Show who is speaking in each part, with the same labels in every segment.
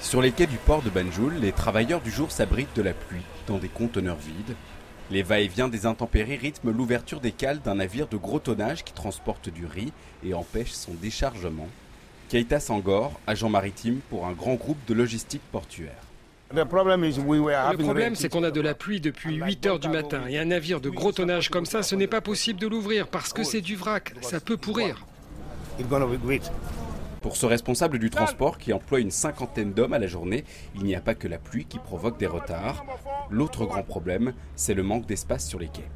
Speaker 1: Sur les quais du port de Banjul, les travailleurs du jour s'abritent de la pluie dans des conteneurs vides. Les va-et-vient des intempéries rythment l'ouverture des cales d'un navire de gros tonnage qui transporte du riz et empêche son déchargement. Keita Sangor, agent maritime pour un grand groupe de logistique portuaire.
Speaker 2: Le problème, c'est qu'on a de la pluie depuis 8 heures du matin. Et un navire de gros tonnage comme ça, ce n'est pas possible de l'ouvrir parce que c'est du vrac. Ça peut pourrir.
Speaker 1: Pour ce responsable du transport qui emploie une cinquantaine d'hommes à la journée, il n'y a pas que la pluie qui provoque des retards. L'autre grand problème, c'est le manque d'espace sur les quais.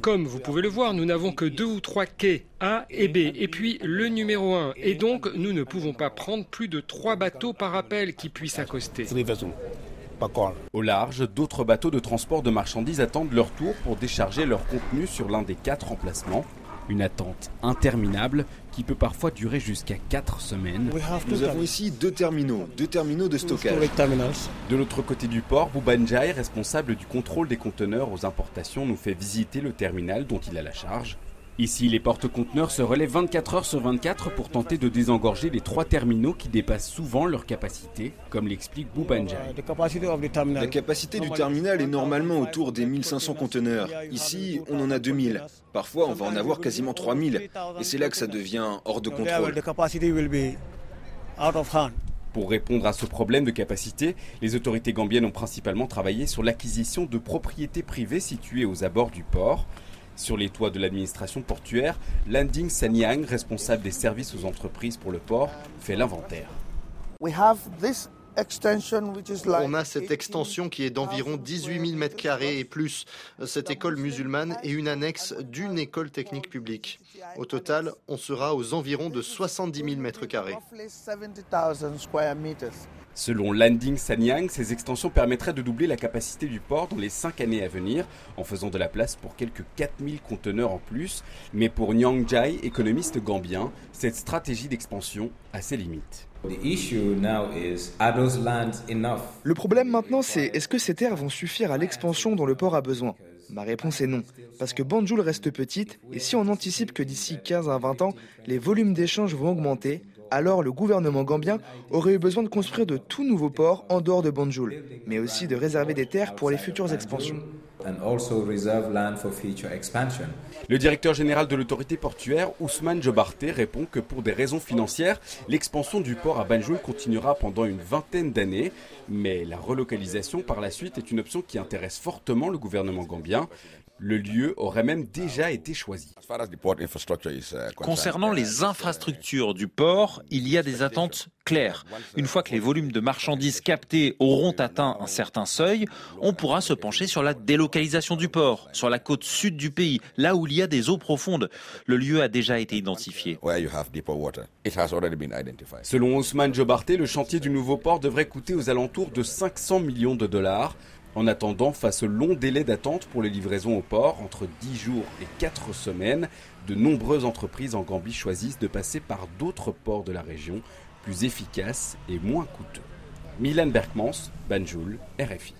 Speaker 2: Comme vous pouvez le voir, nous n'avons que deux ou trois quais A et B, et puis le numéro 1. Et donc, nous ne pouvons pas prendre plus de trois bateaux par appel qui puissent accoster.
Speaker 1: Au large, d'autres bateaux de transport de marchandises attendent leur tour pour décharger leur contenu sur l'un des quatre emplacements. Une attente interminable qui peut parfois durer jusqu'à 4 semaines.
Speaker 3: Nous avons ici deux terminaux, deux terminaux de stockage.
Speaker 1: De l'autre côté du port, Boubanjai, responsable du contrôle des conteneurs aux importations, nous fait visiter le terminal dont il a la charge. Ici, les porte-conteneurs se relèvent 24 heures sur 24 pour tenter de désengorger les trois terminaux qui dépassent souvent leur capacité, comme l'explique Boubanjai.
Speaker 3: La capacité du terminal est normalement autour des 1500 conteneurs. Ici, on en a 2000. Parfois, on va en avoir quasiment 3000. Et c'est là que ça devient hors de contrôle.
Speaker 1: Pour répondre à ce problème de capacité, les autorités gambiennes ont principalement travaillé sur l'acquisition de propriétés privées situées aux abords du port. Sur les toits de l'administration portuaire, Landing Sanyang, responsable des services aux entreprises pour le port, fait l'inventaire.
Speaker 4: On
Speaker 5: a cette extension qui est d'environ 18 000 mètres carrés et plus, cette école musulmane et une annexe d'une école technique publique. Au total, on sera aux environs de 70 000 mètres carrés.
Speaker 1: Selon Landing Sanyang, ces extensions permettraient de doubler la capacité du port dans les 5 années à venir, en faisant de la place pour quelques 4000 conteneurs en plus. Mais pour Nyang Jai, économiste gambien, cette stratégie d'expansion a ses limites.
Speaker 6: Le problème maintenant, c'est est-ce que ces terres vont suffire à l'expansion dont le port a besoin? Ma réponse est non, parce que Banjul reste petite, et si on anticipe que d'ici 15 à 20 ans, les volumes d'échanges vont augmenter, alors le gouvernement gambien aurait eu besoin de construire de tout nouveaux ports en dehors de Banjul, mais aussi de réserver des terres pour les futures expansions.
Speaker 1: Le directeur général de l'autorité portuaire, Ousmane Jobarté, répond que pour des raisons financières, l'expansion du port à Banjul continuera pendant une vingtaine d'années, mais la relocalisation par la suite est une option qui intéresse fortement le gouvernement gambien. Le lieu aurait même déjà été choisi.
Speaker 7: Concernant les infrastructures du port, il y a des attentes claires. Une fois que les volumes de marchandises captées auront atteint un certain seuil, on pourra se pencher sur la délocalisation du port, sur la côte sud du pays, là où il y a des eaux profondes. Le lieu a déjà été identifié.
Speaker 1: Selon Ousmane Jobarté, le chantier du nouveau port devrait coûter aux alentours de 500 millions de dollars. En attendant, face au long délai d'attente pour les livraisons au port, entre 10 jours et 4 semaines, de nombreuses entreprises en Gambie choisissent de passer par d'autres ports de la région, plus efficaces et moins coûteux. Milan Berkmans, Banjul, RFI.